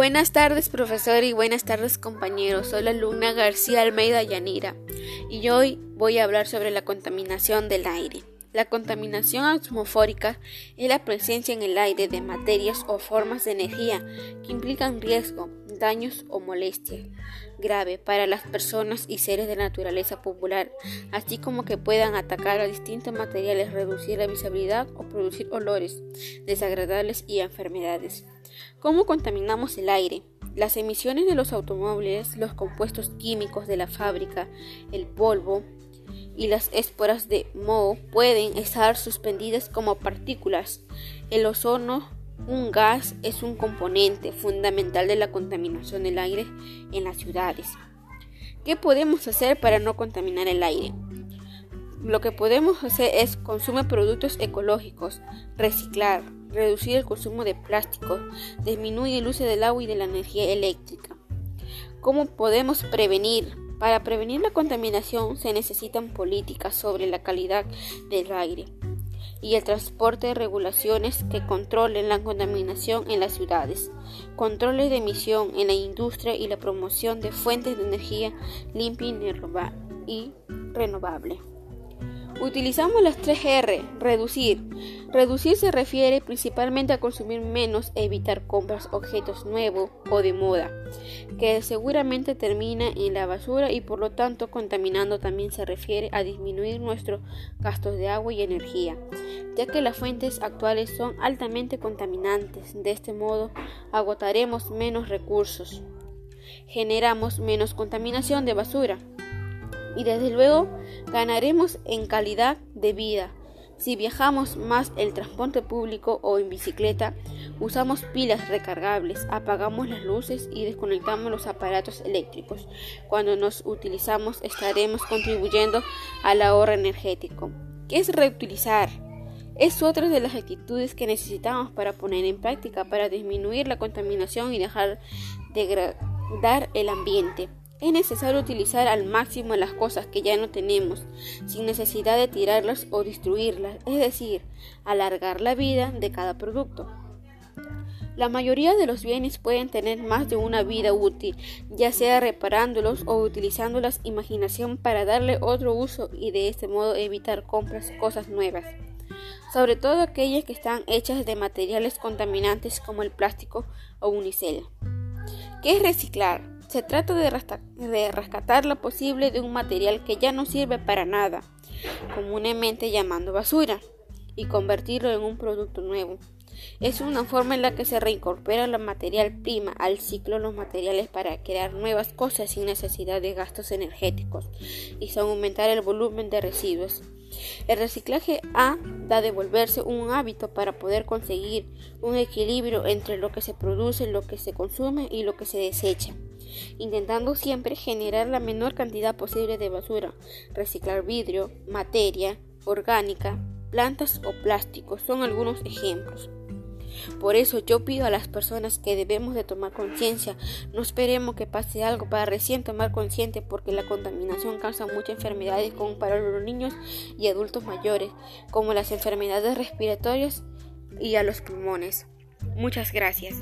Buenas tardes, profesor, y buenas tardes, compañeros. Soy la alumna García Almeida Yanira y hoy voy a hablar sobre la contaminación del aire. La contaminación atmosférica es la presencia en el aire de materias o formas de energía que implican riesgo, daños o molestia grave para las personas y seres de naturaleza popular, así como que puedan atacar a distintos materiales, reducir la visibilidad o producir olores desagradables y enfermedades. ¿Cómo contaminamos el aire? Las emisiones de los automóviles, los compuestos químicos de la fábrica, el polvo, y las esporas de moho pueden estar suspendidas como partículas. El ozono, un gas, es un componente fundamental de la contaminación del aire en las ciudades. ¿Qué podemos hacer para no contaminar el aire? Lo que podemos hacer es consumir productos ecológicos, reciclar, reducir el consumo de plástico, disminuir el uso del agua y de la energía eléctrica. ¿Cómo podemos prevenir? Para prevenir la contaminación se necesitan políticas sobre la calidad del aire y el transporte de regulaciones que controlen la contaminación en las ciudades, controles de emisión en la industria y la promoción de fuentes de energía limpia y renovable. Utilizamos las 3R, reducir. Reducir se refiere principalmente a consumir menos evitar compras objetos nuevos o de moda, que seguramente termina en la basura y por lo tanto contaminando también se refiere a disminuir nuestros gastos de agua y energía, ya que las fuentes actuales son altamente contaminantes. De este modo agotaremos menos recursos, generamos menos contaminación de basura y desde luego ganaremos en calidad de vida. Si viajamos más el transporte público o en bicicleta, usamos pilas recargables, apagamos las luces y desconectamos los aparatos eléctricos. Cuando nos utilizamos estaremos contribuyendo al ahorro energético. ¿Qué es reutilizar? Es otra de las actitudes que necesitamos para poner en práctica para disminuir la contaminación y dejar degradar el ambiente. Es necesario utilizar al máximo las cosas que ya no tenemos, sin necesidad de tirarlas o destruirlas, es decir, alargar la vida de cada producto. La mayoría de los bienes pueden tener más de una vida útil, ya sea reparándolos o utilizando la imaginación para darle otro uso y de este modo evitar compras cosas nuevas, sobre todo aquellas que están hechas de materiales contaminantes como el plástico o unicel. ¿Qué es reciclar? Se trata de, rescatar lo posible de un material que ya no sirve para nada, comúnmente llamando basura, y convertirlo en un producto nuevo. Es una forma en la que se reincorpora la material prima al ciclo los materiales para crear nuevas cosas sin necesidad de gastos energéticos y sin aumentar el volumen de residuos. El reciclaje A da devolverse un hábito para poder conseguir un equilibrio entre lo que se produce, lo que se consume y lo que se desecha intentando siempre generar la menor cantidad posible de basura, reciclar vidrio, materia orgánica, plantas o plásticos son algunos ejemplos. Por eso yo pido a las personas que debemos de tomar conciencia, no esperemos que pase algo para recién tomar conciencia porque la contaminación causa muchas enfermedades como para los niños y adultos mayores, como las enfermedades respiratorias y a los pulmones. Muchas gracias.